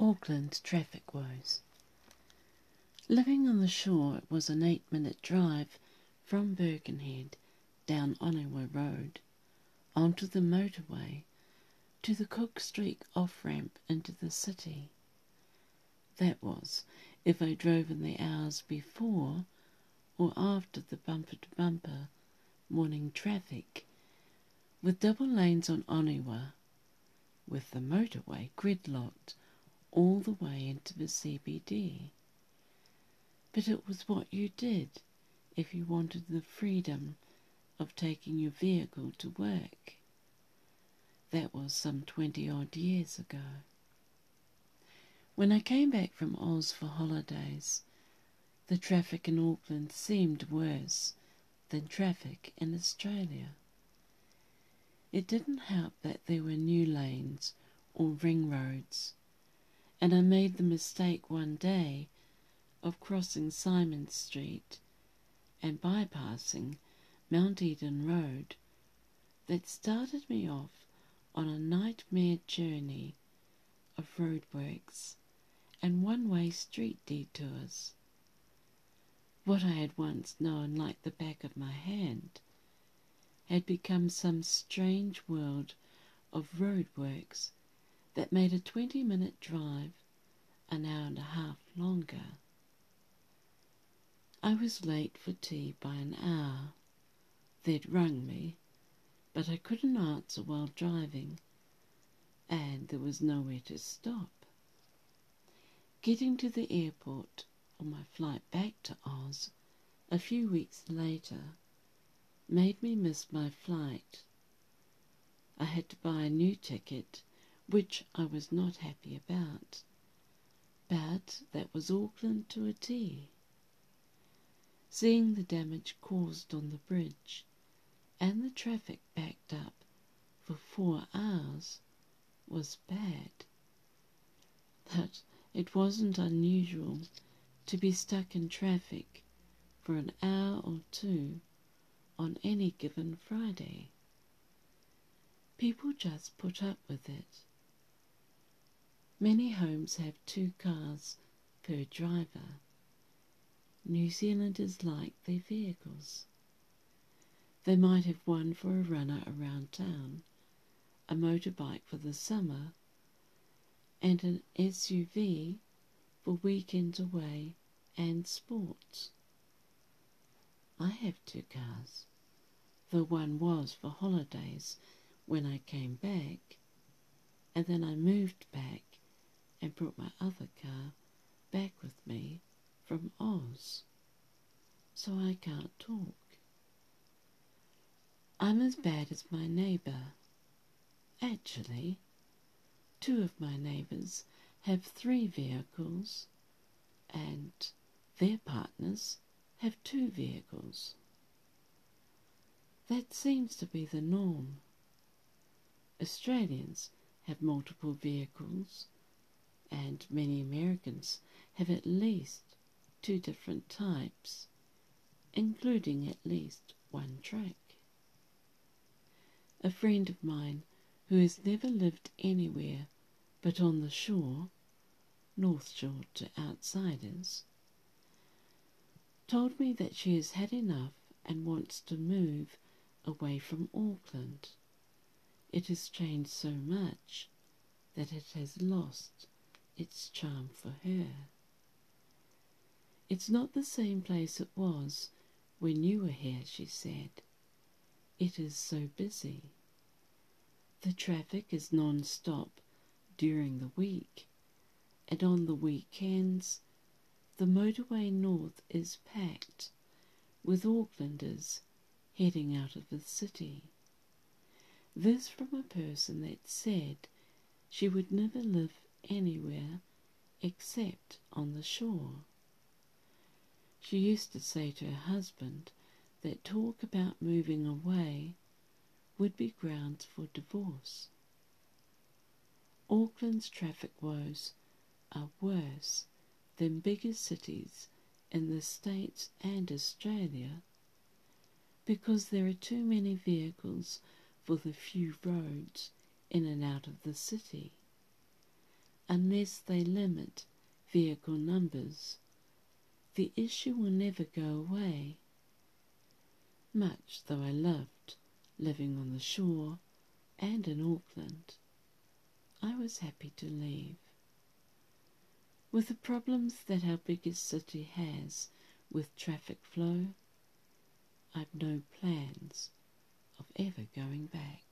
Auckland's traffic woes. Living on the shore, it was an eight minute drive from Birkenhead down Onewa Road onto the motorway to the Cook Street off ramp into the city. That was if I drove in the hours before or after the bumper to bumper morning traffic, with double lanes on Onewa, with the motorway gridlocked all the way into the CBD. But it was what you did if you wanted the freedom of taking your vehicle to work. That was some twenty odd years ago. When I came back from Oz for holidays, the traffic in Auckland seemed worse than traffic in Australia. It didn't help that there were new lanes or ring roads, and I made the mistake one day of crossing Symonds Street and bypassing Mount Eden Road that started me off on a nightmare journey of roadworks and one way street detours. What I had once known like the back of my hand had become some strange world of roadworks that made a 20 minute drive an hour and a half longer. I was late for tea by an hour. They'd rung me, but I couldn't answer while driving, and there was nowhere to stop. Getting to the airport on my flight back to Oz a few weeks later made me miss my flight. I had to buy a new ticket, which I was not happy about. But that was Auckland to a T. Seeing the damage caused on the bridge and the traffic backed up for four hours was bad. But it wasn't unusual to be stuck in traffic for an hour or two on any given Friday. People just put up with it. Many homes have two cars per driver. New Zealanders like their vehicles. They might have one for a runner around town, a motorbike for the summer, and an SUV for weekends away and sports. I have two cars. The one was for holidays when I came back, and then I moved back and brought my other car back with me from Oz. So I can't talk. I'm as bad as my neighbour. Actually, two of my neighbours have three vehicles, and their partners have two vehicles. That seems to be the norm. Australians have multiple vehicles, and many Americans have at least two different types, including at least one track. A friend of mine who has never lived anywhere but on the shore, North Shore to outsiders, told me that she has had enough and wants to move away from Auckland. It has changed so much that it has lost its charm for her. It's not the same place it was when you were here, she said. It is so busy. The traffic is non stop during the week, and on the weekends, the motorway north is packed with Aucklanders heading out of the city. This from a person that said she would never live anywhere except on the shore. She used to say to her husband that talk about moving away would be grounds for divorce. Auckland's traffic woes are worse than bigger cities in the States and Australia because there are too many vehicles for the few roads in and out of the city. Unless they limit vehicle numbers, the issue will never go away. Much though I loved living on the shore and in Auckland, I was happy to leave. With the problems that our biggest city has with traffic flow, I've no plans of ever going back.